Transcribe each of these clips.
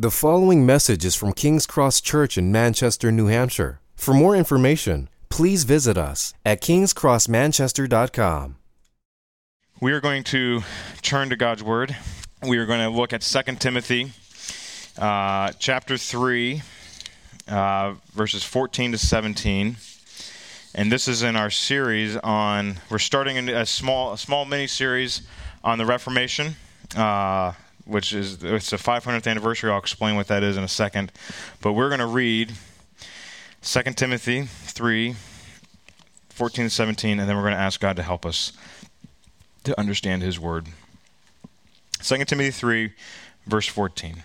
The following message is from King's Cross Church in Manchester, New Hampshire. For more information, please visit us at kingscrossmanchester.com. We are going to turn to God's Word. We are going to look at 2 Timothy uh, chapter 3, uh, verses 14 to 17. And this is in our series on, we're starting a small, a small mini series on the Reformation. Uh, which is it's the 500th anniversary. I'll explain what that is in a second. But we're going to read 2 Timothy 3, 14 and 17, and then we're going to ask God to help us to understand His Word. 2 Timothy 3, verse 14.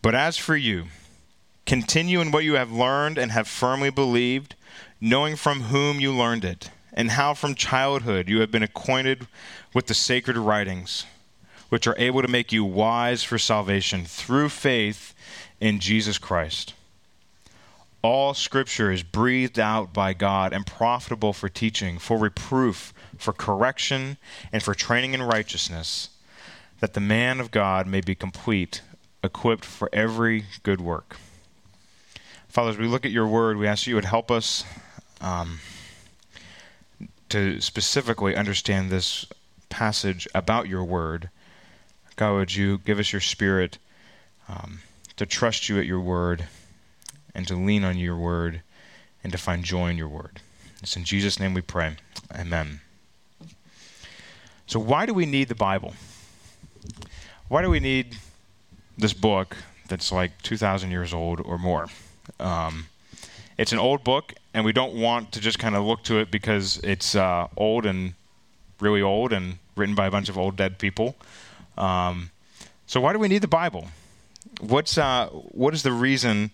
But as for you, continue in what you have learned and have firmly believed, knowing from whom you learned it, and how from childhood you have been acquainted with the sacred writings which are able to make you wise for salvation through faith in Jesus Christ. All scripture is breathed out by God and profitable for teaching, for reproof, for correction, and for training in righteousness, that the man of God may be complete, equipped for every good work. Father, as we look at your word, we ask you would help us um, to specifically understand this passage about your word God, would you give us your spirit um, to trust you at your word and to lean on your word and to find joy in your word. It's in Jesus' name we pray. Amen. So, why do we need the Bible? Why do we need this book that's like 2,000 years old or more? Um, it's an old book, and we don't want to just kind of look to it because it's uh, old and really old and written by a bunch of old dead people. Um, so why do we need the Bible? What's uh, what is the reason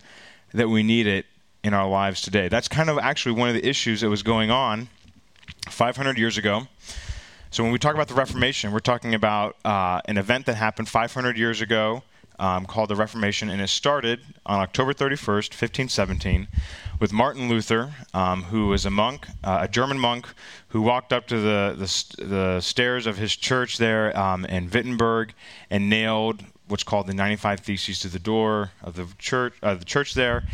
that we need it in our lives today? That's kind of actually one of the issues that was going on 500 years ago. So when we talk about the Reformation, we're talking about uh, an event that happened 500 years ago um, called the Reformation, and it started on October 31st, 1517, with Martin Luther, um, who was a monk, uh, a German monk, who walked up to the, the, the stairs of his church there um, in Wittenberg and nailed what's called the 95 Theses to the door of the church, uh, the church there,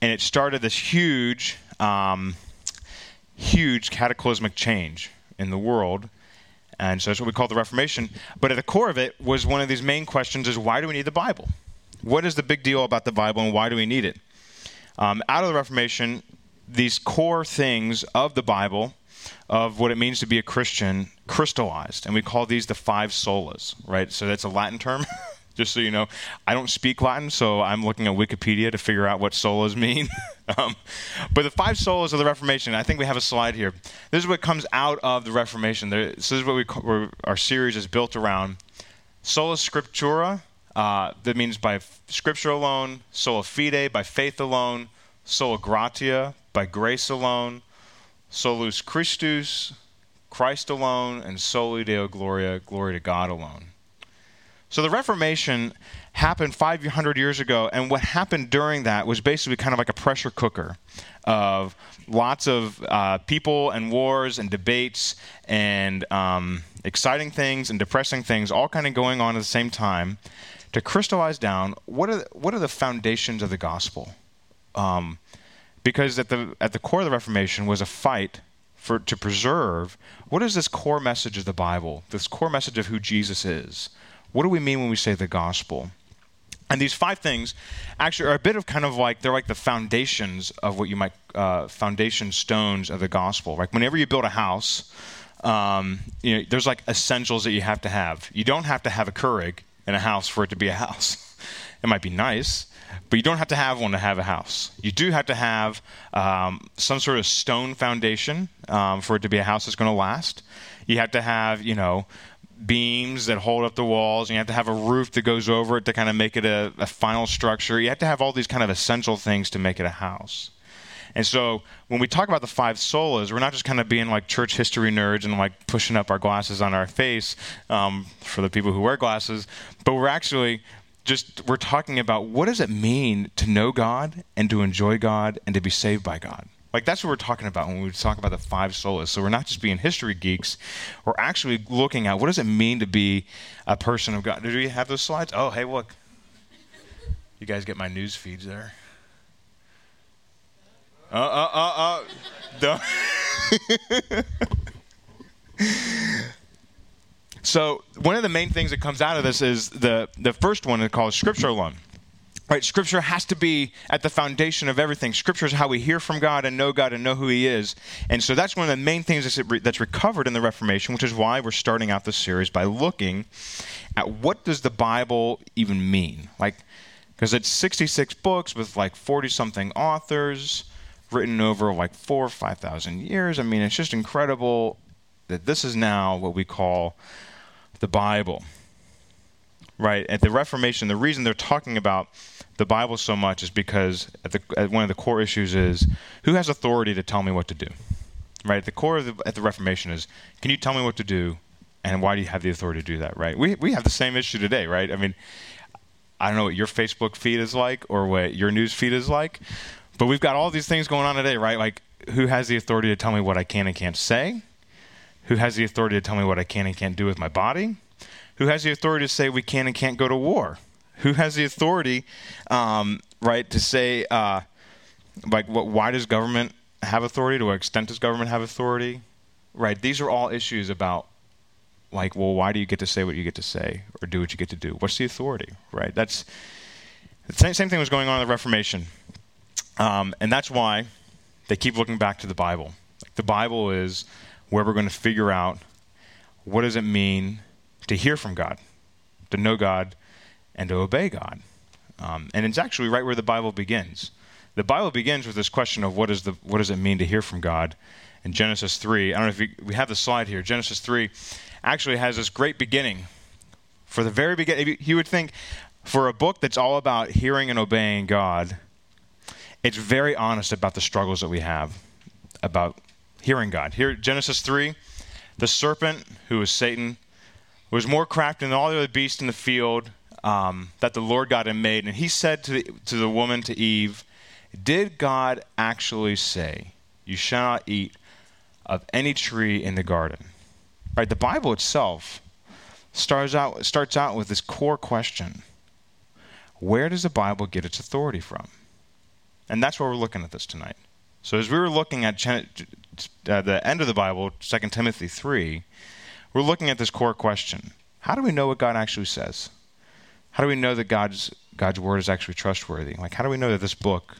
and it started this huge, um, huge cataclysmic change in the world and so that's what we call the Reformation. But at the core of it was one of these main questions is why do we need the Bible? What is the big deal about the Bible and why do we need it? Um, out of the Reformation, these core things of the Bible, of what it means to be a Christian, crystallized. And we call these the five solas, right? So that's a Latin term. just so you know. I don't speak Latin, so I'm looking at Wikipedia to figure out what solas mean. um, but the five solas of the Reformation, I think we have a slide here. This is what comes out of the Reformation. There, this is what we our series is built around. Sola Scriptura, uh, that means by Scripture alone. Sola Fide, by faith alone. Sola Gratia, by grace alone. Solus Christus, Christ alone. And Soli Deo Gloria, glory to God alone. So the Reformation happened 500 years ago, and what happened during that was basically kind of like a pressure cooker of lots of uh, people and wars and debates and um, exciting things and depressing things all kind of going on at the same time to crystallize down what are the, what are the foundations of the gospel. Um, because at the at the core of the Reformation was a fight for to preserve what is this core message of the Bible, this core message of who Jesus is what do we mean when we say the gospel? And these five things actually are a bit of kind of like they're like the foundations of what you might uh, foundation stones of the gospel. Like whenever you build a house, um, you know, there's like essentials that you have to have. You don't have to have a Keurig in a house for it to be a house. it might be nice, but you don't have to have one to have a house. You do have to have um, some sort of stone foundation um, for it to be a house that's going to last. You have to have, you know, beams that hold up the walls, and you have to have a roof that goes over it to kind of make it a, a, final structure. You have to have all these kind of essential things to make it a house. And so when we talk about the five solas, we're not just kind of being like church history nerds and like pushing up our glasses on our face um, for the people who wear glasses, but we're actually just we're talking about what does it mean to know God and to enjoy God and to be saved by God. Like that's what we're talking about when we talk about the five solas. So we're not just being history geeks. We're actually looking at what does it mean to be a person of God. Do we have those slides? Oh, hey, look. You guys get my news feeds there? Uh, uh, uh, uh. so one of the main things that comes out of this is the the first one is called scripture alone. Right, scripture has to be at the foundation of everything. Scripture is how we hear from God and know God and know who He is. And so that's one of the main things that's, recovered in the Reformation, which is why we're starting out this series by looking at what does the Bible even mean? Like, because it's 66 books with like 40 something authors written over like four or 5,000 years. I mean, it's just incredible that this is now what we call the Bible. Right? At the Reformation, the reason they're talking about the Bible so much is because at the, at one of the core issues is who has authority to tell me what to do? Right? At the core of the, at the Reformation is can you tell me what to do and why do you have the authority to do that? Right? We, we have the same issue today, right? I mean, I don't know what your Facebook feed is like or what your news feed is like, but we've got all these things going on today, right? Like, who has the authority to tell me what I can and can't say? Who has the authority to tell me what I can and can't do with my body? Who has the authority to say we can and can't go to war? Who has the authority, um, right, to say, uh, like, what, why does government have authority? To what extent does government have authority? Right, these are all issues about, like, well, why do you get to say what you get to say or do what you get to do? What's the authority, right? That's the same, thing was going on in the Reformation. Um, and that's why they keep looking back to the Bible. Like, the Bible is where we're going to figure out what does it mean to hear from God, to know God, and to obey God. Um, and it's actually right where the Bible begins. The Bible begins with this question of what, is the, what does it mean to hear from God? In Genesis 3, I don't know if you, we have the slide here. Genesis 3 actually has this great beginning. For the very beginning, you would think for a book that's all about hearing and obeying God, it's very honest about the struggles that we have about hearing God. Here, Genesis 3, the serpent, who is Satan, was more crafty than all the other beasts in the field um, that the Lord God had made. And he said to the, to the woman, to Eve, Did God actually say, You shall not eat of any tree in the garden? Right? The Bible itself starts out, starts out with this core question Where does the Bible get its authority from? And that's why we're looking at this tonight. So as we were looking at uh, the end of the Bible, 2 Timothy 3, we're looking at this core question. How do we know what God actually says? How do we know that God's God's word is actually trustworthy? Like, how do we know that this book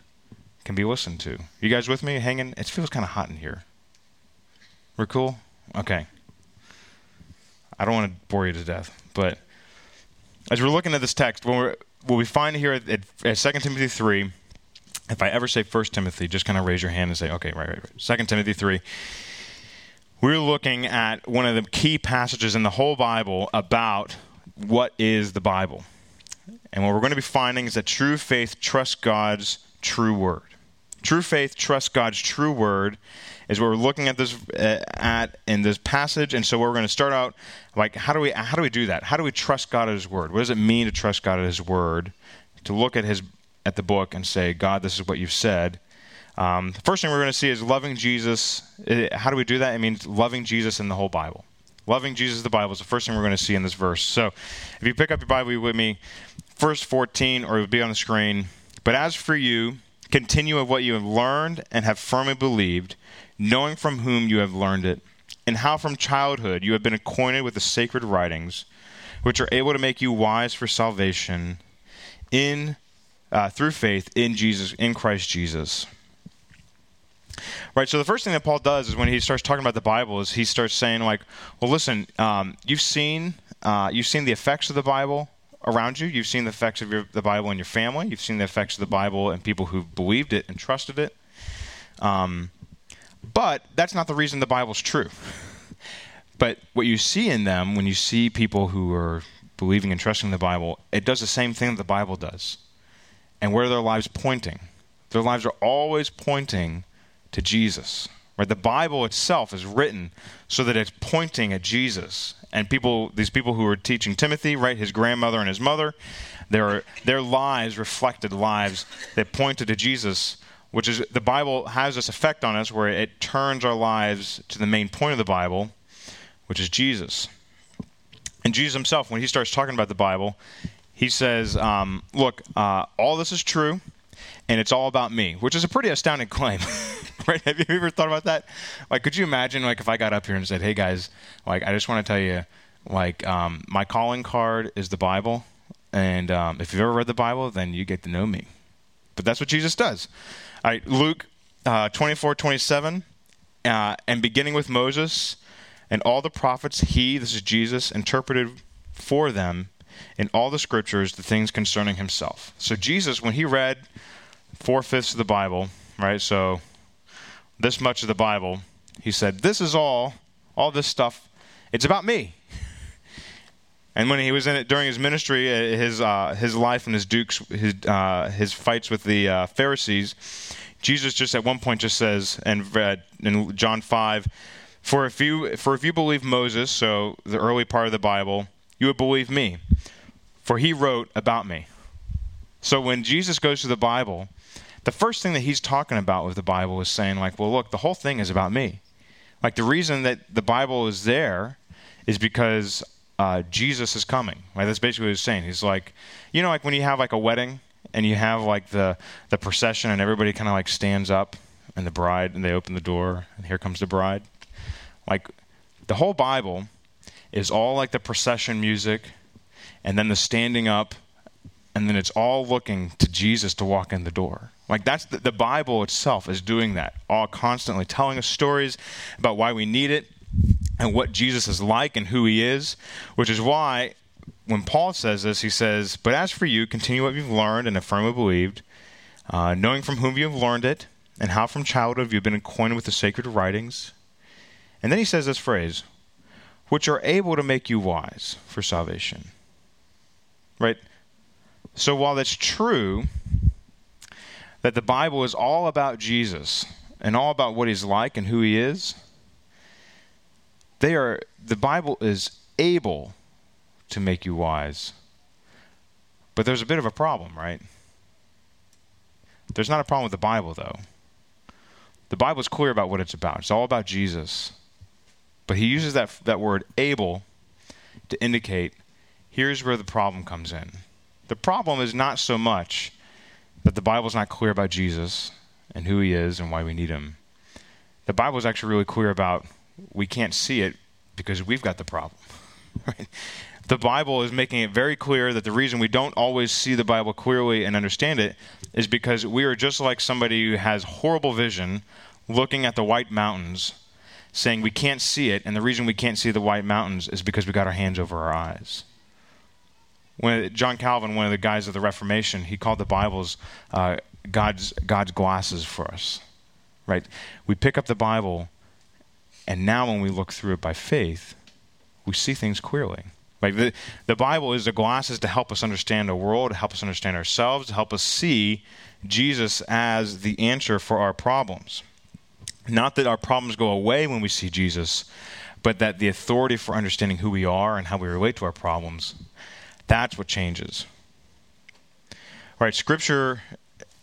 can be listened to? You guys with me? Hanging? It feels kind of hot in here. We're cool. Okay. I don't want to bore you to death, but as we're looking at this text, what we find here at, at 2 Timothy 3, if I ever say 1 Timothy, just kind of raise your hand and say, okay, right, right, right. 2 Timothy 3. We're looking at one of the key passages in the whole Bible about what is the Bible. And what we're going to be finding is that true faith trusts God's true word. True faith trusts God's true word is what we're looking at this uh, at in this passage. And so we're going to start out like how do we how do we do that? How do we trust God at His word? What does it mean to trust God at His word? To look at His at the book and say, God, this is what you've said. Um, the first thing we're going to see is loving Jesus. How do we do that? It means loving Jesus in the whole Bible. Loving Jesus, the Bible is the first thing we're going to see in this verse. So if you pick up your Bible with me, verse 14, or it'll be on the screen. But as for you, continue of what you have learned and have firmly believed, knowing from whom you have learned it, and how from childhood you have been acquainted with the sacred writings, which are able to make you wise for salvation in uh, through faith in Jesus, in Christ Jesus. Right. So the first thing that Paul does is when he starts talking about the Bible is he starts saying like, well, listen, um, you've seen uh, you've seen the effects of the Bible around you. You've seen the effects of your, the Bible in your family. You've seen the effects of the Bible in people who believed it and trusted it. Um, but that's not the reason the Bible's true. but what you see in them when you see people who are believing and trusting the Bible, it does the same thing that the Bible does. And where are their lives pointing? Their lives are always pointing to Jesus. Right? The Bible itself is written so that it's pointing at Jesus. And people, these people who were teaching Timothy, right, his grandmother and his mother, their their lives reflected lives that pointed to Jesus, which is the Bible has this effect on us where it turns our lives to the main point of the Bible, which is Jesus. And Jesus himself, when he starts talking about the Bible, he says, um, "Look, uh, all this is true, and it's all about me," which is a pretty astounding claim, right? Have you ever thought about that? Like, could you imagine, like, if I got up here and said, "Hey guys, like, I just want to tell you, like, um, my calling card is the Bible, and um, if you've ever read the Bible, then you get to know me." But that's what Jesus does. All right, Luke uh, 24, 27, uh, and beginning with Moses and all the prophets, he, this is Jesus, interpreted for them in all the scriptures the things concerning himself. So Jesus, when he read four fifths of the Bible, right? So this much of the Bible, he said, This is all, all this stuff, it's about me. And when he was in it during his ministry, uh, his uh, his life and his dukes, his uh, his fights with the uh, Pharisees, Jesus just at one point just says, and read in John five, for if you for if you believe Moses, so the early part of the Bible, you would believe me, for he wrote about me. So when Jesus goes to the Bible, the first thing that he's talking about with the Bible is saying, like, well, look, the whole thing is about me. Like the reason that the Bible is there is because uh, Jesus is coming. Right? That's basically what he's saying. He's like, you know, like when you have like a wedding and you have like the the procession and everybody kind of like stands up and the bride and they open the door and here comes the bride. Like the whole Bible is all like the procession music and then the standing up and then it's all looking to Jesus to walk in the door. Like that's the, the Bible itself is doing that, all constantly telling us stories about why we need it and what Jesus is like and who he is, which is why when Paul says this, he says, But as for you, continue what you've learned and have firmly believed, uh, knowing from whom you have learned it, and how from childhood you've been acquainted with the sacred writings. And then he says this phrase, which are able to make you wise for salvation. Right? So while that's true that the Bible is all about Jesus and all about what he's like and who he is, they are the Bible is able to make you wise. But there's a bit of a problem, right? There's not a problem with the Bible though. The Bible is clear about what it's about. It's all about Jesus. But he uses that that word able to indicate here's where the problem comes in. The problem is not so much that the Bible's not clear about Jesus and who he is and why we need him. The Bible is actually really clear about we can't see it because we've got the problem. The Bible is making it very clear that the reason we don't always see the Bible clearly and understand it is because we are just like somebody who has horrible vision looking at the white mountains saying we can't see it, and the reason we can't see the white mountains is because we got our hands over our eyes. When John Calvin, one of the guys of the Reformation, he called the Bibles uh, God's God's glasses for us. Right? We pick up the Bible, and now when we look through it by faith, we see things clearly. Like the, the Bible is the glasses to help us understand the world, to help us understand ourselves, to help us see Jesus as the answer for our problems. Not that our problems go away when we see Jesus, but that the authority for understanding who we are and how we relate to our problems, that's what changes. All right, Scripture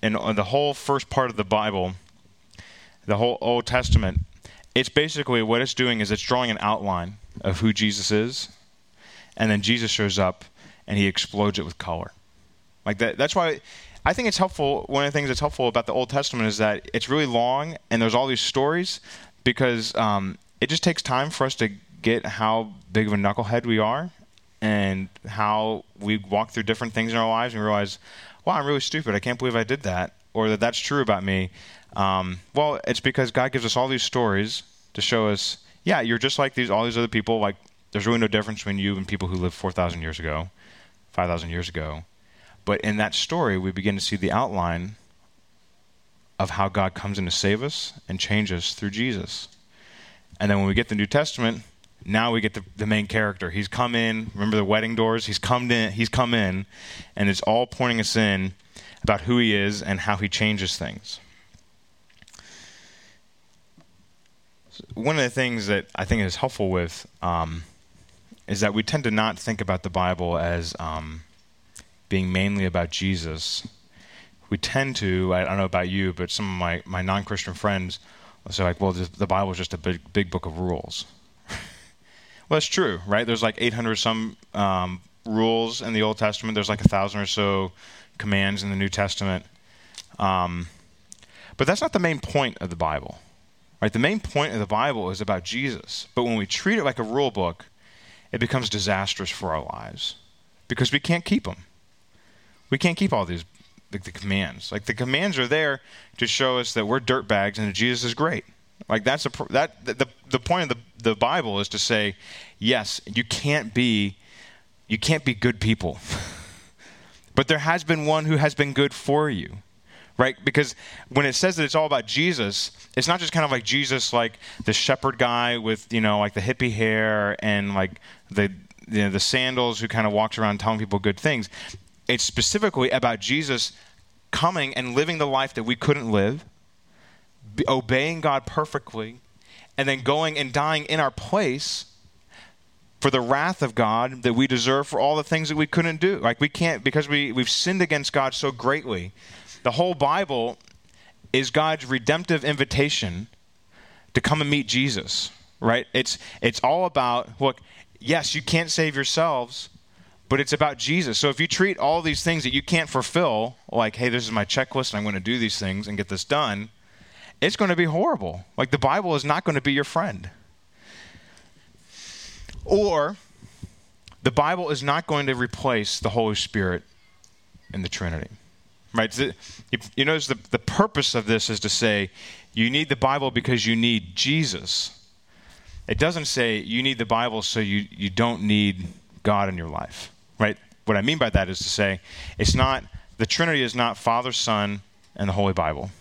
and the whole first part of the Bible, the whole Old Testament, it's basically what it's doing is it's drawing an outline of who Jesus is, and then Jesus shows up and he explodes it with color. Like that. That's why I think it's helpful. One of the things that's helpful about the Old Testament is that it's really long and there's all these stories because um, it just takes time for us to get how big of a knucklehead we are and how we walk through different things in our lives and realize, wow, I'm really stupid. I can't believe I did that, or that that's true about me. Um, well, it's because God gives us all these stories to show us, yeah, you're just like these all these other people. Like, there's really no difference between you and people who lived 4,000 years ago, 5,000 years ago. But in that story, we begin to see the outline of how God comes in to save us and change us through Jesus. And then when we get the New Testament, now we get the, the main character. He's come in. Remember the wedding doors? He's come in. He's come in, and it's all pointing us in about who he is and how he changes things. One of the things that I think is helpful with um, is that we tend to not think about the Bible as um, being mainly about Jesus, we tend to, I don't know about you, but some of my, my non Christian friends will say, like, well, the, the Bible is just a big, big book of rules. well, that's true, right? There's like 800 some um, rules in the Old Testament. There's like a thousand or so commands in the New Testament. Um, but that's not the main point of the Bible. Right? The main point of the Bible is about Jesus. But when we treat it like a rule book, it becomes disastrous for our lives because we can't keep them. We can't keep all these like the commands. Like the commands are there to show us that we're dirtbags and that Jesus is great. Like that's a that the the point of the the Bible is to say, yes, you can't be you can't be good people. but there has been one who has been good for you. Right? Because when it says that it's all about Jesus, it's not just kind of like Jesus like the shepherd guy with, you know, like the hippie hair and like the you know, the sandals who kind of walks around telling people good things. It's specifically about Jesus coming and living the life that we couldn't live, obeying God perfectly, and then going and dying in our place for the wrath of God that we deserve for all the things that we couldn't do. Like we can't because we we've sinned against God so greatly. The whole Bible is God's redemptive invitation to come and meet Jesus, right? It's it's all about look, yes, you can't save yourselves, but it's about Jesus. So if you treat all these things that you can't fulfill, like, hey, this is my checklist and I'm going to do these things and get this done, it's going to be horrible. Like the Bible is not going to be your friend. Or the Bible is not going to replace the Holy Spirit in the Trinity. Right? You notice the, the purpose of this is to say you need the Bible because you need Jesus. It doesn't say you need the Bible so you, you don't need God in your life right? What I mean by that is to say it's not, the Trinity is not Father, Son, and the Holy Bible.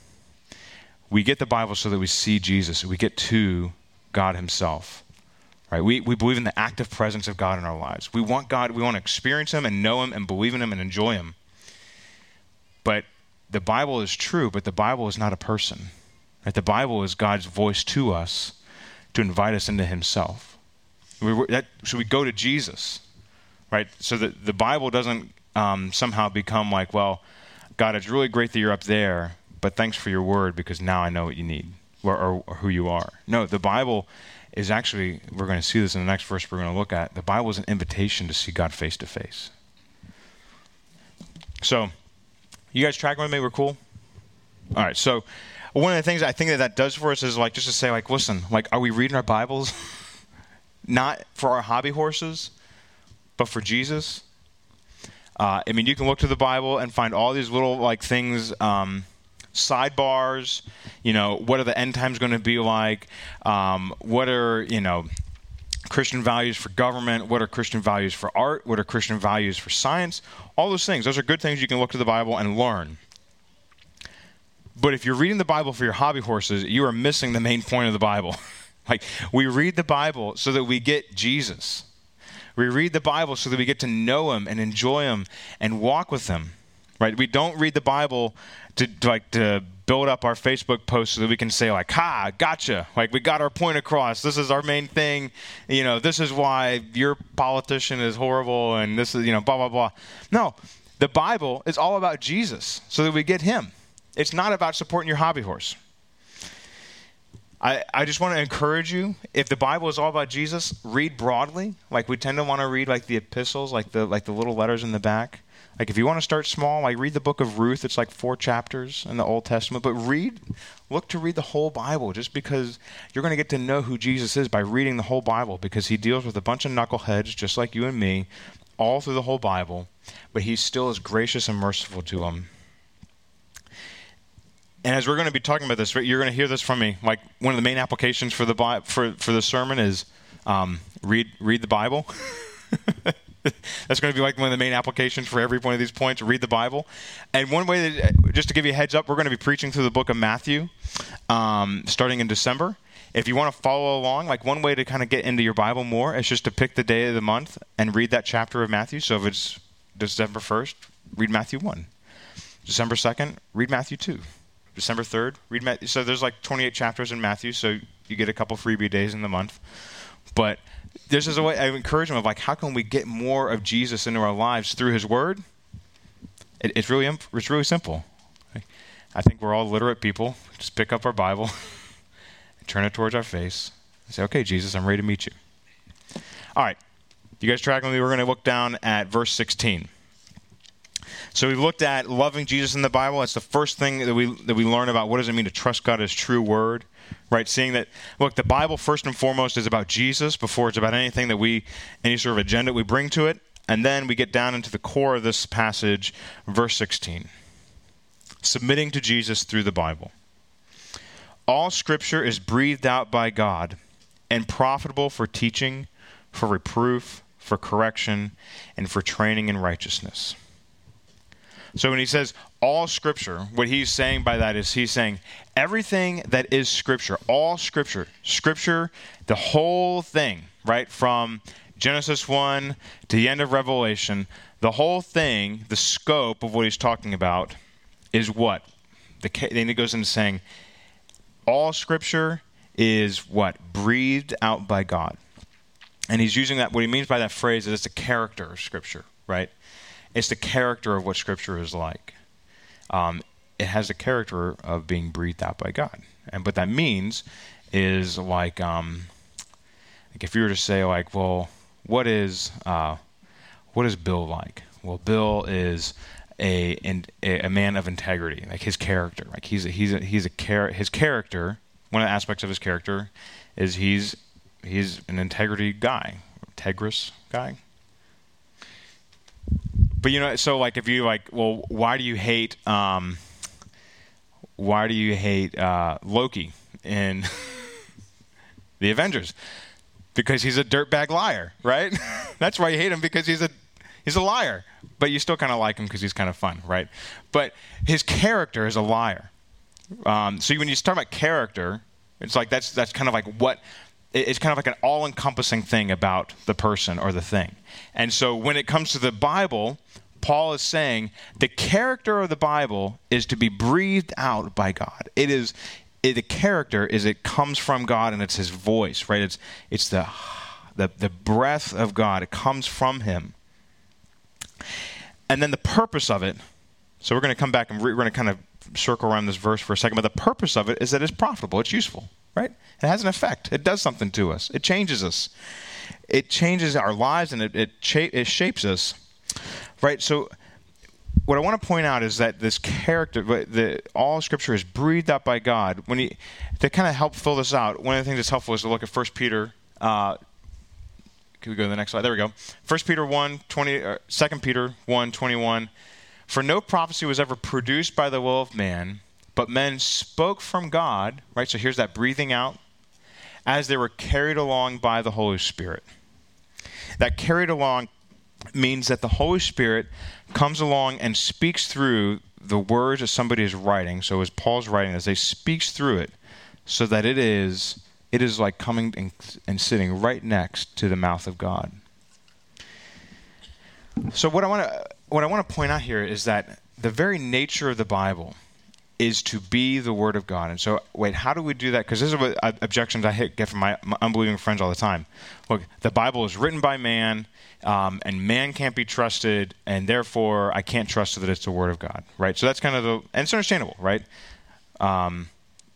We get the Bible so that we see Jesus, we get to God Himself. Right? We, we believe in the active presence of God in our lives. We want God, we want to experience Him and know Him and believe in Him and enjoy Him. But the Bible is true, but the Bible is not a person. Right? The Bible is God's voice to us to invite us into Himself. We, that, so we go to Jesus right? So that the Bible doesn't um, somehow become like, well, God, it's really great that you're up there, but thanks for your word because now I know what you need or, or, or who you are. No, the Bible is actually, we're going to see this in the next verse we're going to look at. The Bible is an invitation to see God face to face. So, you guys tracking with me? We're cool? All right, so one of the things I think that that does for us is like just to say, like, listen, like, are we reading our Bibles? Not for our hobby horses, but for Jesus, uh, I mean, you can look to the Bible and find all these little like things, um, sidebars. You know, what are the end times going to be like? Um, what are you know Christian values for government? What are Christian values for art? What are Christian values for science? All those things. Those are good things you can look to the Bible and learn. But if you're reading the Bible for your hobby horses, you are missing the main point of the Bible. like we read the Bible so that we get Jesus. We read the Bible so that we get to know Him and enjoy Him and walk with Him. Right? We don't read the Bible to, to like to build up our Facebook posts so that we can say like, "Ha, gotcha!" Like we got our point across. This is our main thing. You know, this is why your politician is horrible, and this is you know, blah blah blah. No, the Bible is all about Jesus, so that we get Him. It's not about supporting your hobby horse. I, I just want to encourage you if the bible is all about jesus read broadly. Like we tend to want to read like the epistles like the like the little letters in the back. Like if you want to start small like read the book of ruth. It's like four chapters in the old testament. But read look to read the whole bible just because you're going to get to know who jesus is by reading the whole bible because he deals with a bunch of knuckleheads just like you and me all through the whole bible but he still is gracious and merciful to them and as we're going to be talking about this, you're going to hear this from me. Like one of the main applications for the for for the sermon is um, read read the Bible. That's going to be like one of the main applications for every one of these points. Read the Bible, and one way that, just to give you a heads up, we're going to be preaching through the book of Matthew, um, starting in December. If you want to follow along, like one way to kind of get into your Bible more is just to pick the day of the month and read that chapter of Matthew. So if it's December first, read Matthew one. December second, read Matthew two. December 3rd, read Matthew. So there's like 28 chapters in Matthew, so you get a couple freebie days in the month. But this is a way I encourage them of like, how can we get more of Jesus into our lives through His Word? It, it's really it's really simple. I think we're all literate people. Just pick up our Bible, and turn it towards our face, and say, "Okay, Jesus, I'm ready to meet you." All right. You guys tracking me? We're going to look down at verse 16. So we've looked at loving Jesus in the Bible. That's the first thing that we that we learn about what does it mean to trust God as true word, right? Seeing that look, the Bible first and foremost is about Jesus before it's about anything that we any sort of agenda we bring to it. And then we get down into the core of this passage, verse 16. Submitting to Jesus through the Bible. All scripture is breathed out by God and profitable for teaching, for reproof, for correction, and for training in righteousness so when he says all scripture, what he's saying by that is he's saying everything that is scripture, all scripture, scripture, the whole thing, right? From Genesis 1 to the end of Revelation, the whole thing, the scope of what he's talking about is what? The, then he goes into saying all scripture is what? Breathed out by God. And he's using that, what he means by that phrase is it's a character of scripture, right? It's the character of what Scripture is like. Um, it has the character of being breathed out by God, and what that means is like, um, like if you were to say like, well, what is uh, what is Bill like? Well, Bill is a, a man of integrity, like his character. Like he's a, he's a, he's a char- his character. One of the aspects of his character is he's he's an integrity guy, integrous guy. But you know, so like if you like, well, why do you hate? Um, why do you hate uh, Loki in the Avengers? Because he's a dirtbag liar, right? That's why you hate him because he's a he's a liar. But you still kind of like him because he's kind of fun, right? But his character is a liar. Um, so when you start about character, it's like that's that's kind of like what it's kind of like an all-encompassing thing about the person or the thing. And so when it comes to the Bible, Paul is saying the character of the Bible is to be breathed out by God. It is it, the character is it comes from God and it's His voice, right? It's it's the the the breath of God. It comes from Him. And then the purpose of it. So we're going to come back and re- we're going to kind of circle around this verse for a second. But the purpose of it is that it's profitable. It's useful, right? It has an effect. It does something to us. It changes us. It changes our lives and it it, cha- it shapes us right? So what I want to point out is that this character, the, all Scripture is breathed out by God. When he, to kind of help fill this out, one of the things that's helpful is to look at 1 Peter. Uh, can we go to the next slide? There we go. 1 Peter 1, 20, uh, 2 Peter 1, 21. For no prophecy was ever produced by the will of man, but men spoke from God, right? So here's that breathing out, as they were carried along by the Holy Spirit. That carried along means that the Holy Spirit comes along and speaks through the words that somebody is writing. So as Paul's writing this, they speaks through it so that it is it is like coming and, and sitting right next to the mouth of God. So what I want to what I want to point out here is that the very nature of the Bible is to be the Word of God. And so, wait, how do we do that? Because this is what objections I get from my, my unbelieving friends all the time. Look, the Bible is written by man um, and man can't be trusted, and therefore I can't trust that it's the word of God, right? So that's kind of the, and it's understandable, right? Um,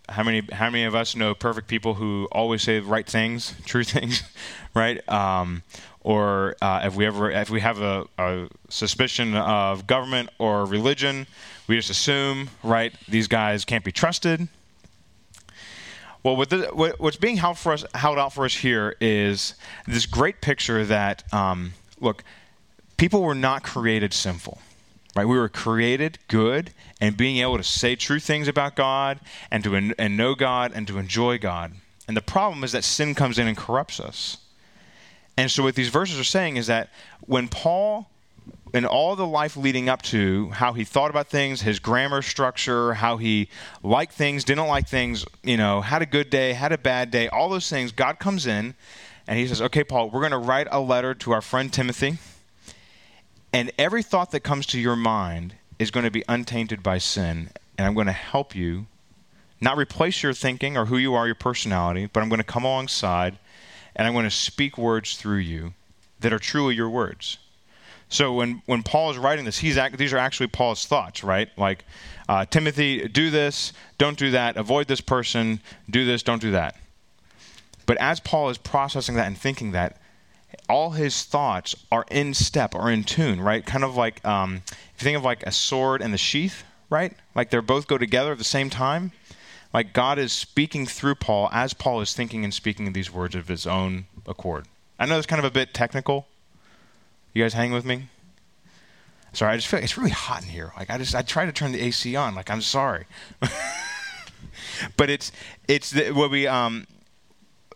how many how many of us know perfect people who always say the right things, true things, right? Um, or uh, if we ever if we have a, a, suspicion of government or religion, we just assume, right? These guys can't be trusted, well, what the, what, what's being held for us, held out for us here is this great picture that, um, look, people were not created sinful, right? We were created good, and being able to say true things about God, and to and know God, and to enjoy God. And the problem is that sin comes in and corrupts us. And so, what these verses are saying is that when Paul in all the life leading up to how he thought about things, his grammar structure, how he liked things, didn't like things, you know, had a good day, had a bad day, all those things, God comes in and he says, Okay, Paul, we're going to write a letter to our friend Timothy. And every thought that comes to your mind is going to be untainted by sin. And I'm going to help you not replace your thinking or who you are, your personality, but I'm going to come alongside and I'm going to speak words through you that are truly your words. So when, when Paul is writing this, he's these are actually Paul's thoughts, right? Like, uh, Timothy, do this, don't do that, avoid this person, do this, don't do that. But as Paul is processing that and thinking that, all his thoughts are in step, are in tune, right? Kind of like um, if you think of like a sword and the sheath, right? Like they're both go together at the same time. Like God is speaking through Paul as Paul is thinking and speaking these words of his own accord. I know it's kind of a bit technical. You guys hang with me? Sorry, I just feel it's really hot in here. Like I just I try to turn the AC on. Like I'm sorry, but it's it's the, what we um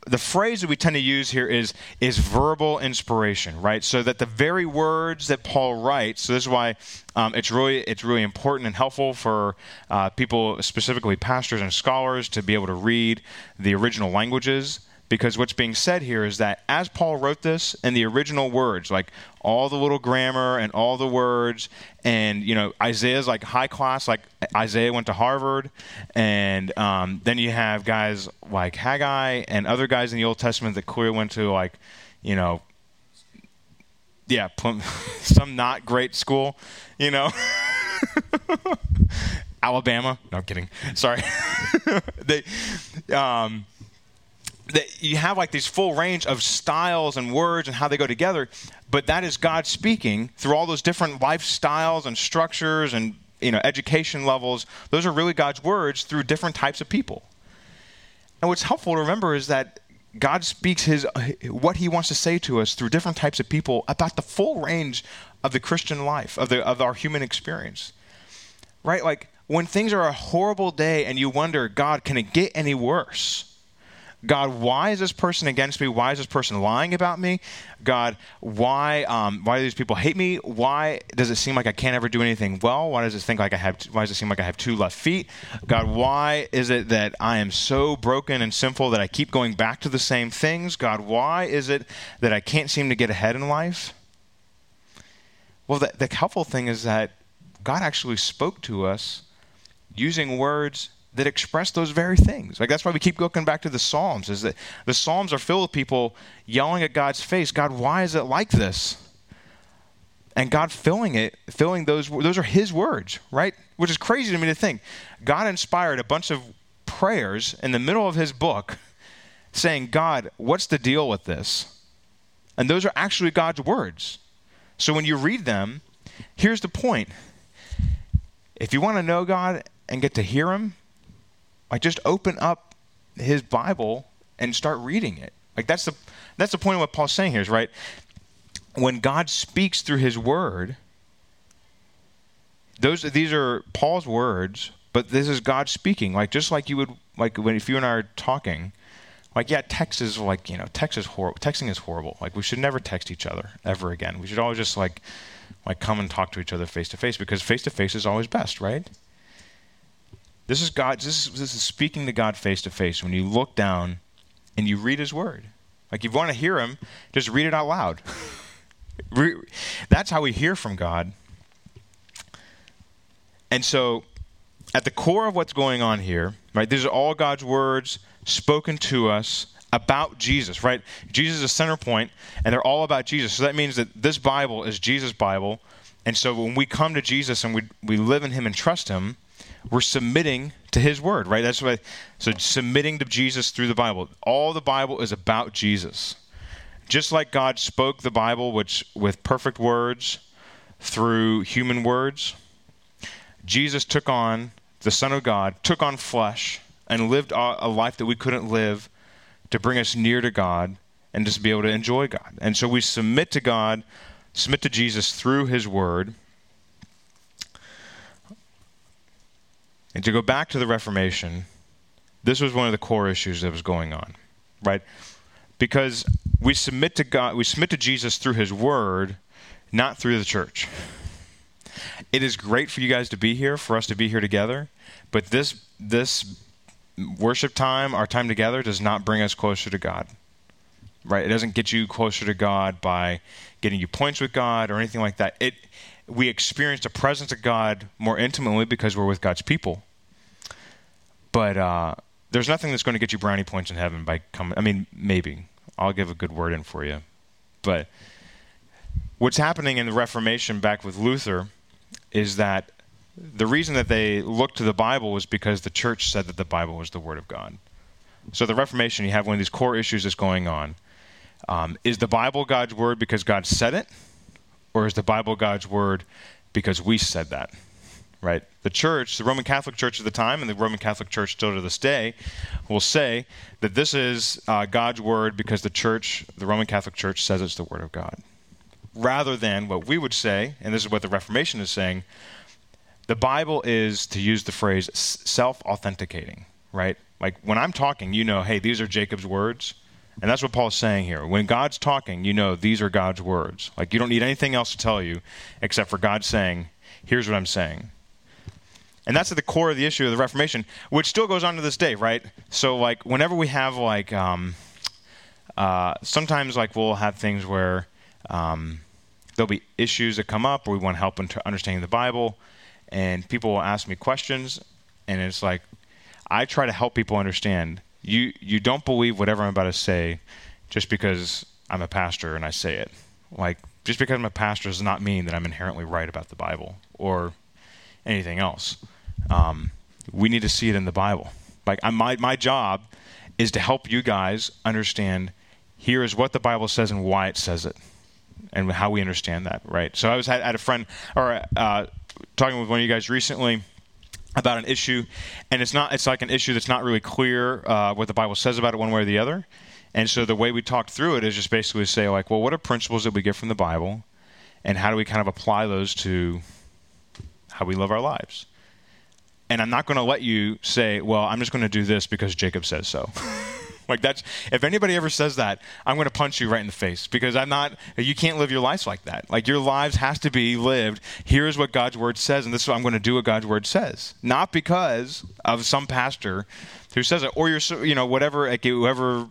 the phrase that we tend to use here is is verbal inspiration, right? So that the very words that Paul writes. So this is why um, it's really it's really important and helpful for uh, people, specifically pastors and scholars, to be able to read the original languages because what's being said here is that as Paul wrote this in the original words, like all the little grammar and all the words, and you know Isaiah's like high class, like Isaiah went to Harvard, and um, then you have guys like Haggai and other guys in the Old Testament that clearly went to like, you know, yeah, some not great school, you know. Alabama. No, I'm kidding. Sorry. they, um, that you have like these full range of styles and words and how they go together, but that is God speaking through all those different lifestyles and structures and you know education levels. Those are really God's words through different types of people. And what's helpful to remember is that God speaks his what he wants to say to us through different types of people about the full range of the Christian life, of the of our human experience. Right? Like when things are a horrible day and you wonder, God, can it get any worse? God, why is this person against me? Why is this person lying about me? God, why um, why do these people hate me? Why does it seem like I can't ever do anything well? Why does it think like I have? Why does it seem like I have two left feet? God, why is it that I am so broken and sinful that I keep going back to the same things? God, why is it that I can't seem to get ahead in life? Well, the, the helpful thing is that God actually spoke to us using words that express those very things. Like that's why we keep going back to the Psalms, is that the Psalms are filled with people yelling at God's face, God, why is it like this? And God filling it, filling those those are his words, right? Which is crazy to me to think. God inspired a bunch of prayers in the middle of his book saying, God, what's the deal with this? And those are actually God's words. So when you read them, here's the point. If you want to know God and get to hear him, like just open up his Bible and start reading it. Like that's the that's the point of what Paul's saying here is right. When God speaks through his word, those these are Paul's words, but this is God speaking. Like just like you would like when if you and I are talking, like yeah, text is like you know text is. Texting is horrible. Like we should never text each other ever again. We should always just like like come and talk to each other face to face because face to face is always best, right? This is God. This is, this is speaking to God face to face. When you look down and you read His Word, like you want to hear Him, just read it out loud. That's how we hear from God. And so, at the core of what's going on here, right? These are all God's words spoken to us about Jesus, right? Jesus is a center point, and they're all about Jesus. So that means that this Bible is Jesus' Bible. And so when we come to Jesus and we, we live in Him and trust Him, we're submitting to his word, right? That's why so submitting to Jesus through the Bible. All the Bible is about Jesus. Just like God spoke the Bible which with perfect words through human words, Jesus took on the Son of God, took on flesh and lived a life that we couldn't live to bring us near to God and just be able to enjoy God. And so we submit to God, submit to Jesus through his word And to go back to the Reformation, this was one of the core issues that was going on, right? Because we submit to God, we submit to Jesus through his word, not through the church. It is great for you guys to be here, for us to be here together, but this this worship time, our time together does not bring us closer to God. Right? It doesn't get you closer to God by getting you points with God or anything like that. It we experience the presence of God more intimately because we're with God's people. But uh, there's nothing that's going to get you brownie points in heaven by coming. I mean, maybe I'll give a good word in for you, but what's happening in the Reformation back with Luther is that the reason that they looked to the Bible was because the church said that the Bible was the Word of God. So the Reformation, you have one of these core issues that's going on. Um, is the Bible God's word because God said it, or is the Bible God's word because we said that? Right? The church, the Roman Catholic Church at the time, and the Roman Catholic Church still to this day, will say that this is uh, God's word because the church, the Roman Catholic Church, says it's the word of God. Rather than what we would say, and this is what the Reformation is saying, the Bible is, to use the phrase, self authenticating, right? Like when I'm talking, you know, hey, these are Jacob's words. And that's what Paul's saying here. When God's talking, you know these are God's words. Like you don't need anything else to tell you except for God saying, here's what I'm saying. And that's at the core of the issue of the Reformation, which still goes on to this day, right? So, like, whenever we have, like, um, uh, sometimes, like, we'll have things where um, there'll be issues that come up, or we want help in understanding the Bible, and people will ask me questions, and it's like, I try to help people understand. You you don't believe whatever I'm about to say just because I'm a pastor and I say it. Like just because I'm a pastor does not mean that I'm inherently right about the Bible or anything else. Um, we need to see it in the Bible. Like I, my my job is to help you guys understand. Here is what the Bible says and why it says it, and how we understand that. Right. So I was had, had a friend or uh, talking with one of you guys recently about an issue, and it's not it's like an issue that's not really clear uh, what the Bible says about it one way or the other. And so the way we talked through it is just basically say like, well, what are principles that we get from the Bible, and how do we kind of apply those to how we live our lives? And I'm not going to let you say, well, I'm just going to do this because Jacob says so. Like that's if anybody ever says that, I'm going to punch you right in the face because I'm not. You can't live your lives like that. Like your lives has to be lived. Here's what God's word says, and this is what I'm going to do. What God's word says, not because of some pastor who says it, or your you know whatever like whoever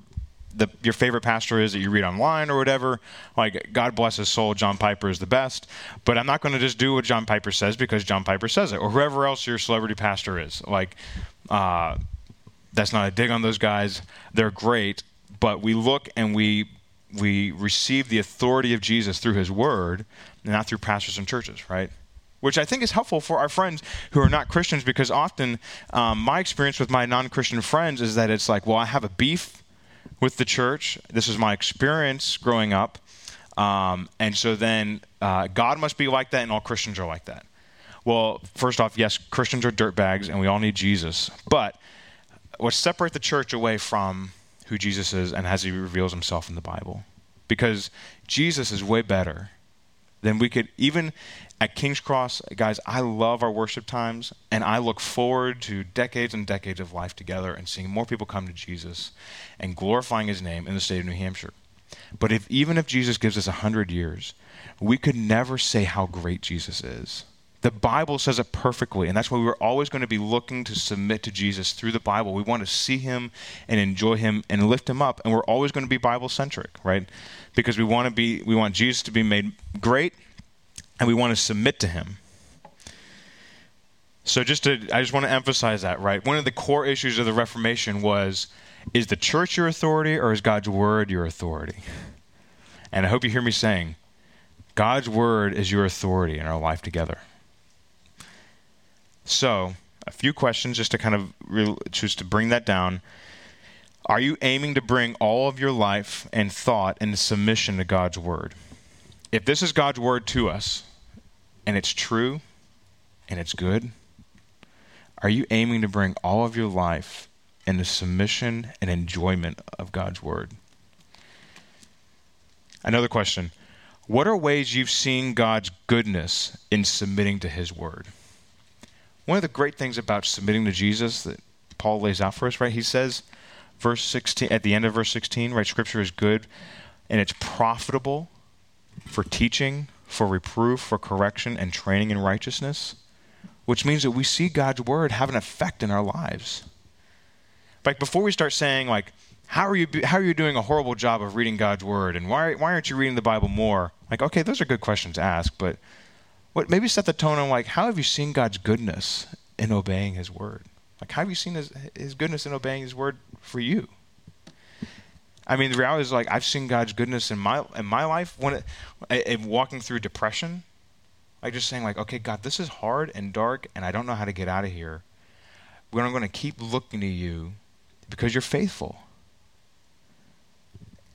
the, your favorite pastor is that you read online or whatever. Like, God bless his soul, John Piper is the best. But I'm not going to just do what John Piper says because John Piper says it, or whoever else your celebrity pastor is. Like, uh, that's not a dig on those guys. They're great, but we look and we we receive the authority of Jesus through his word, not through pastors and churches, right? Which I think is helpful for our friends who are not Christians because often um, my experience with my non Christian friends is that it's like, well, I have a beef with the church. This is my experience growing up. Um, and so then uh, God must be like that, and all Christians are like that. Well, first off, yes, Christians are dirtbags, and we all need Jesus. But what separate the church away from who Jesus is and as he reveals himself in the Bible. Because Jesus is way better than we could even at King's Cross, guys, I love our worship times and I look forward to decades and decades of life together and seeing more people come to Jesus and glorifying his name in the state of New Hampshire. But if even if Jesus gives us a hundred years, we could never say how great Jesus is. The Bible says it perfectly, and that's why we're always going to be looking to submit to Jesus through the Bible. We want to see him and enjoy him and lift him up, and we're always going to be Bible centric, right? Because we want to be we want Jesus to be made great and we want to submit to him. So just to I just want to emphasize that, right? One of the core issues of the Reformation was is the church your authority or is God's word your authority? And I hope you hear me saying God's word is your authority in our life together. So, a few questions just to kind of re- choose to bring that down. Are you aiming to bring all of your life and thought into submission to God's word? If this is God's word to us, and it's true, and it's good, are you aiming to bring all of your life into submission and enjoyment of God's word? Another question What are ways you've seen God's goodness in submitting to his word? One of the great things about submitting to Jesus that Paul lays out for us, right? He says, verse 16, at the end of verse 16, right? Scripture is good and it's profitable for teaching, for reproof, for correction, and training in righteousness, which means that we see God's word have an effect in our lives. Like before we start saying, like, how are you how are you doing a horrible job of reading God's word, and why why aren't you reading the Bible more? Like, okay, those are good questions to ask, but what maybe set the tone on like how have you seen God's goodness in obeying His word? Like how have you seen His His goodness in obeying His word for you? I mean, the reality is like I've seen God's goodness in my in my life when it, in walking through depression, like just saying like, okay, God, this is hard and dark, and I don't know how to get out of here. But I'm going to keep looking to you because you're faithful,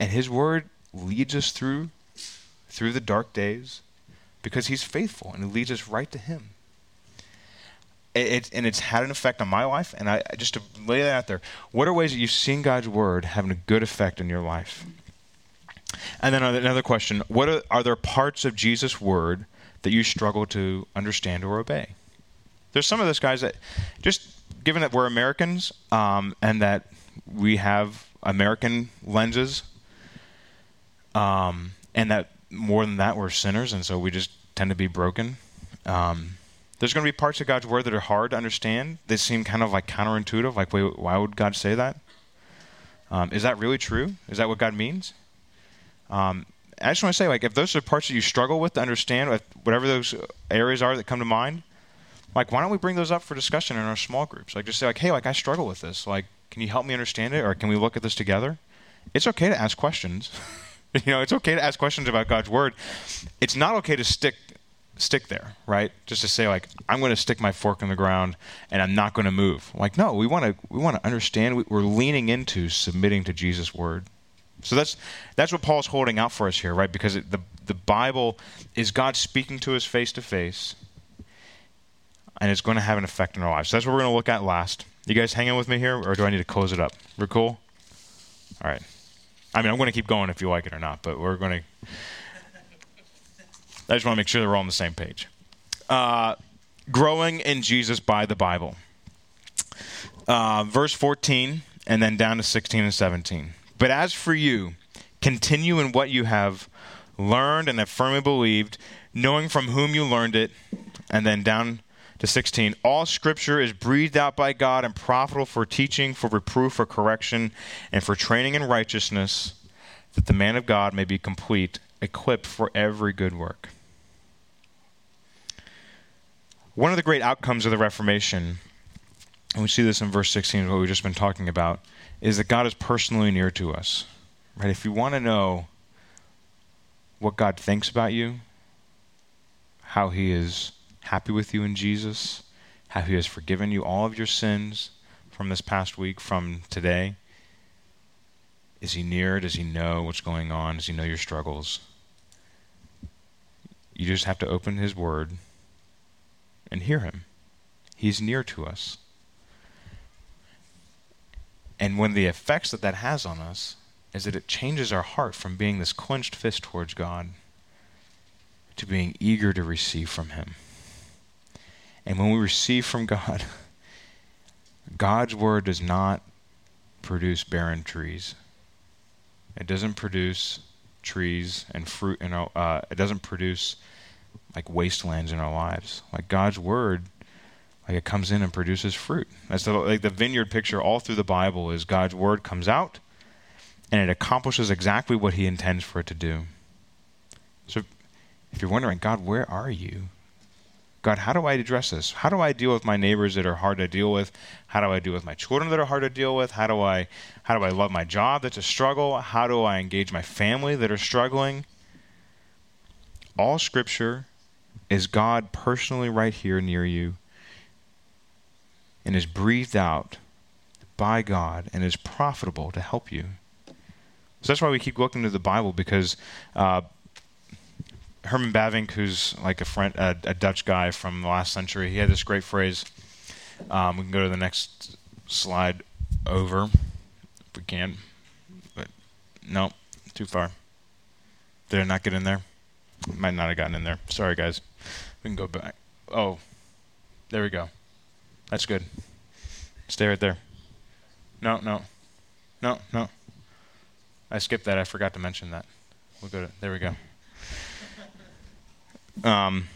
and His word leads us through through the dark days because he's faithful and he leads us right to him. It, it, and it's had an effect on my life. And I just to lay that out there, what are ways that you've seen God's word having a good effect in your life? And then another question: What are, are there parts of Jesus' word that you struggle to understand or obey? There's some of those guys that, just given that we're Americans um, and that we have American lenses, um, and that more than that we're sinners, and so we just tend to be broken. Um, there's going to be parts of God's word that are hard to understand. They seem kind of like counterintuitive. Like, wait, why would God say that? Um, is that really true? Is that what God means? Um, I just want to say, like, if those are parts that you struggle with to understand, whatever those areas are that come to mind, like, why don't we bring those up for discussion in our small groups? Like, just say, like, hey, like, I struggle with this. Like, can you help me understand it, or can we look at this together? It's okay to ask questions. you know, it's okay to ask questions about God's word. It's not okay to stick stick there, right? Just to say like I'm going to stick my fork in the ground and I'm not going to move. Like no, we want to we want to understand we're leaning into submitting to Jesus' word. So that's that's what Paul's holding out for us here, right? Because it, the the Bible is God speaking to us face to face, and it's going to have an effect in our lives. So that's what we're going to look at last. You guys hanging with me here, or do I need to close it up? We're cool. All right. I mean, I'm going to keep going if you like it or not, but we're going to. I just want to make sure we're all on the same page. Uh, growing in Jesus by the Bible. Uh, verse 14, and then down to 16 and 17. But as for you, continue in what you have learned and have firmly believed, knowing from whom you learned it, and then down to 16. All scripture is breathed out by God and profitable for teaching, for reproof, for correction, and for training in righteousness, that the man of God may be complete, equipped for every good work. One of the great outcomes of the Reformation, and we see this in verse 16, what we've just been talking about, is that God is personally near to us. Right? If you want to know what God thinks about you, how he is happy with you in Jesus, how he has forgiven you all of your sins from this past week, from today, is he near? Does he know what's going on? Does he know your struggles? You just have to open his word and hear him. He's near to us. And when the effects that that has on us is that it changes our heart from being this clenched fist towards God to being eager to receive from him. And when we receive from God, God's word does not produce barren trees. It doesn't produce trees and fruit in our, uh, it doesn't produce like wastelands in our lives. Like God's word, like it comes in and produces fruit. That's the, like the vineyard picture all through the Bible is God's word comes out and it accomplishes exactly what he intends for it to do. So if you're wondering, God, where are you? God, how do I address this? How do I deal with my neighbors that are hard to deal with? How do I deal with my children that are hard to deal with? How do I how do I love my job that's a struggle? How do I engage my family that are struggling? All scripture is God personally right here near you and is breathed out by God and is profitable to help you. So that's why we keep looking to the Bible because uh, Herman Bavinck, who's like a friend, a, a, Dutch guy from the last century, he had this great phrase. Um, we can go to the next slide over if we can, but no, too far. Did I not get in there? Might not have gotten in there. Sorry, guys. We can go back. Oh, there we go. That's good. Stay right there. No, no, no, no. I skipped that. I forgot to mention that. We'll go to. There we go. Um,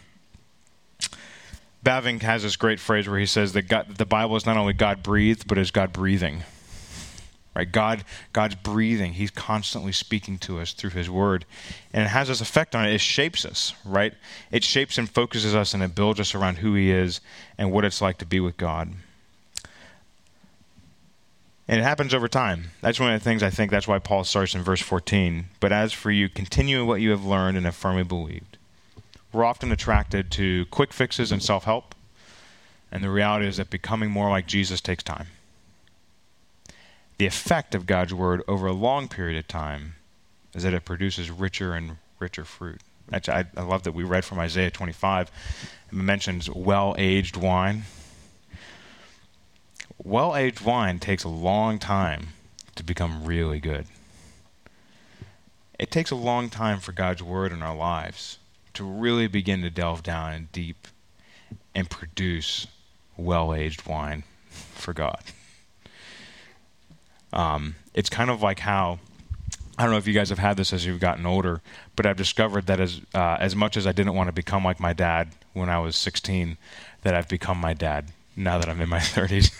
Bavinck has this great phrase where he says that God, the Bible is not only God breathed, but is God breathing. Right? God, God's breathing. He's constantly speaking to us through His Word, and it has this effect on it. It shapes us, right? It shapes and focuses us, and it builds us around who He is and what it's like to be with God. And it happens over time. That's one of the things I think that's why Paul starts in verse 14. But as for you, continue in what you have learned and have firmly believed. We're often attracted to quick fixes and self help. And the reality is that becoming more like Jesus takes time the effect of God's word over a long period of time is that it produces richer and richer fruit. I, I love that we read from Isaiah 25. It mentions well aged wine. Well aged wine takes a long time to become really good. It takes a long time for God's word in our lives to really begin to delve down and deep and produce well aged wine for God. Um, it's kind of like how I don't know if you guys have had this as you've gotten older, but I've discovered that as uh, as much as I didn't want to become like my dad when I was 16, that I've become my dad now that I'm in my 30s.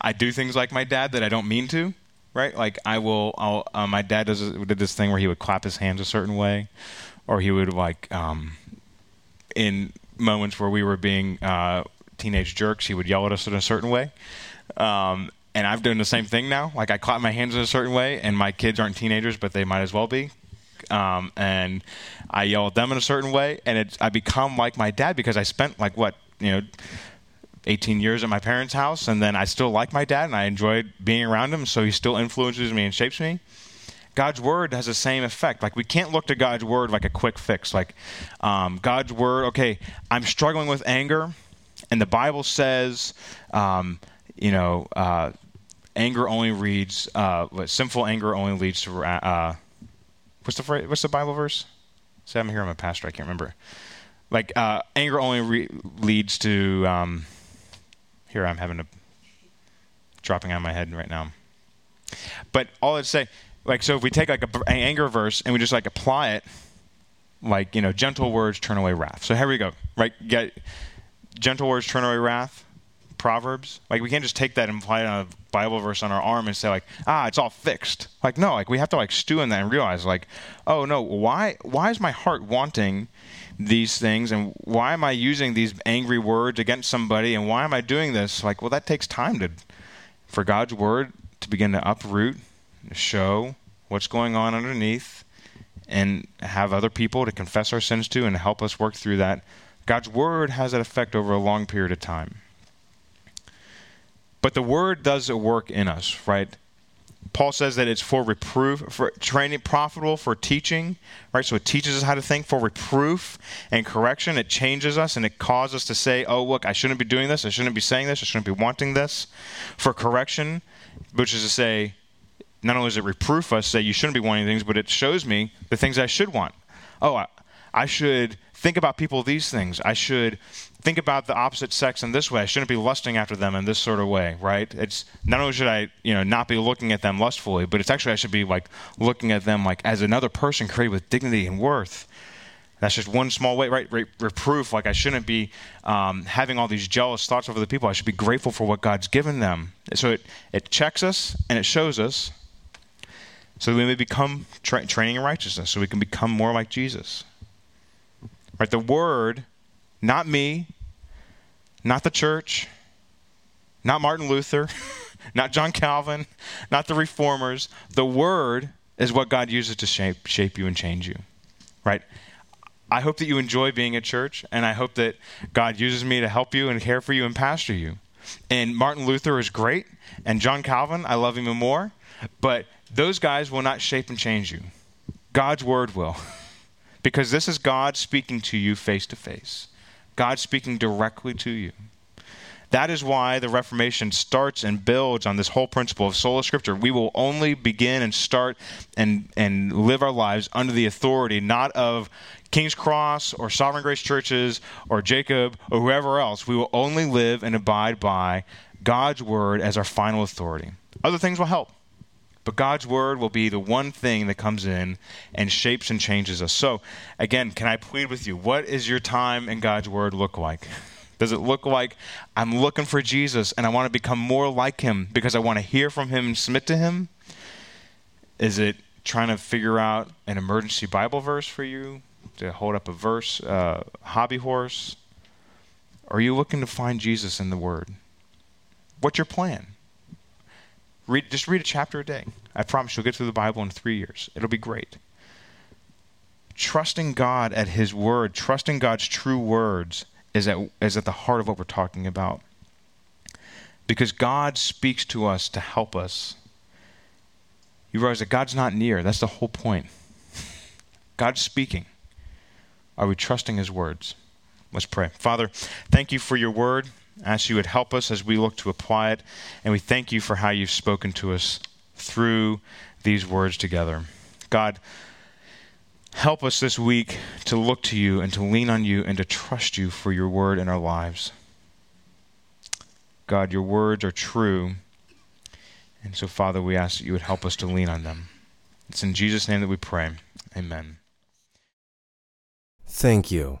I do things like my dad that I don't mean to, right? Like I will. I'll, uh, my dad does did this thing where he would clap his hands a certain way, or he would like um, in moments where we were being uh, teenage jerks, he would yell at us in a certain way. Um, and I've done the same thing now. Like I clap my hands in a certain way, and my kids aren't teenagers, but they might as well be. Um, and I yell at them in a certain way, and it's I become like my dad because I spent like what you know. 18 years at my parents' house, and then I still like my dad and I enjoy being around him, so he still influences me and shapes me. God's word has the same effect. Like we can't look to God's word like a quick fix. Like um, God's word, okay, I'm struggling with anger, and the Bible says, um, you know, uh, anger only leads, uh, what, sinful anger only leads to, uh, what's the phrase, what's the Bible verse? Say I'm here, I'm a pastor, I can't remember. Like, uh, anger only re- leads to, um, here I'm having a, dropping on my head right now. But all I'd say, like, so if we take like a, an anger verse and we just like apply it, like, you know, gentle words turn away wrath. So here we go, right? Get gentle words turn away wrath Proverbs. Like we can't just take that and apply it on a Bible verse on our arm and say like, ah, it's all fixed. Like no, like we have to like stew in that and realize like, oh no, why why is my heart wanting these things and why am I using these angry words against somebody and why am I doing this? Like, well, that takes time to for God's word to begin to uproot, show what's going on underneath, and have other people to confess our sins to and help us work through that. God's word has that effect over a long period of time. But the word does a work in us, right? Paul says that it's for reproof, for training, profitable for teaching, right? So it teaches us how to think for reproof and correction. It changes us and it causes us to say, oh, look, I shouldn't be doing this. I shouldn't be saying this. I shouldn't be wanting this. For correction, which is to say, not only does it reproof us, say you shouldn't be wanting things, but it shows me the things I should want. Oh, I, I should think about people these things. I should think about the opposite sex in this way. I shouldn't be lusting after them in this sort of way, right? It's not only should I, you know, not be looking at them lustfully, but it's actually I should be like looking at them like as another person created with dignity and worth. That's just one small way, right? reproof. Like I shouldn't be um, having all these jealous thoughts over the people. I should be grateful for what God's given them. So it it checks us and it shows us, so that we may become tra- training in righteousness, so we can become more like Jesus. Right? The Word, not me, not the church, not Martin Luther, not John Calvin, not the reformers. The Word is what God uses to shape, shape you and change you. Right? I hope that you enjoy being at church, and I hope that God uses me to help you and care for you and pastor you. And Martin Luther is great, and John Calvin, I love him more, but those guys will not shape and change you. God's word will. because this is God speaking to you face to face, God speaking directly to you. That is why the Reformation starts and builds on this whole principle of sola scriptura. We will only begin and start and, and live our lives under the authority not of King's Cross or Sovereign Grace churches or Jacob or whoever else. We will only live and abide by God's word as our final authority. Other things will help. But God's word will be the one thing that comes in and shapes and changes us. So, again, can I plead with you? What is your time in God's word look like? Does it look like I'm looking for Jesus and I want to become more like him because I want to hear from him and submit to him? Is it trying to figure out an emergency Bible verse for you to hold up a verse, uh, hobby horse? Are you looking to find Jesus in the Word? What's your plan? Read, just read a chapter a day. I promise you'll get through the Bible in three years. It'll be great. Trusting God at His Word, trusting God's true words, is at, is at the heart of what we're talking about. Because God speaks to us to help us. you realize that God's not near. That's the whole point. God's speaking. Are we trusting his words? Let's pray. Father, thank you for your word. Ask you would help us as we look to apply it. And we thank you for how you've spoken to us through these words together. God, help us this week to look to you and to lean on you and to trust you for your word in our lives. God, your words are true. And so, Father, we ask that you would help us to lean on them. It's in Jesus' name that we pray. Amen. Thank you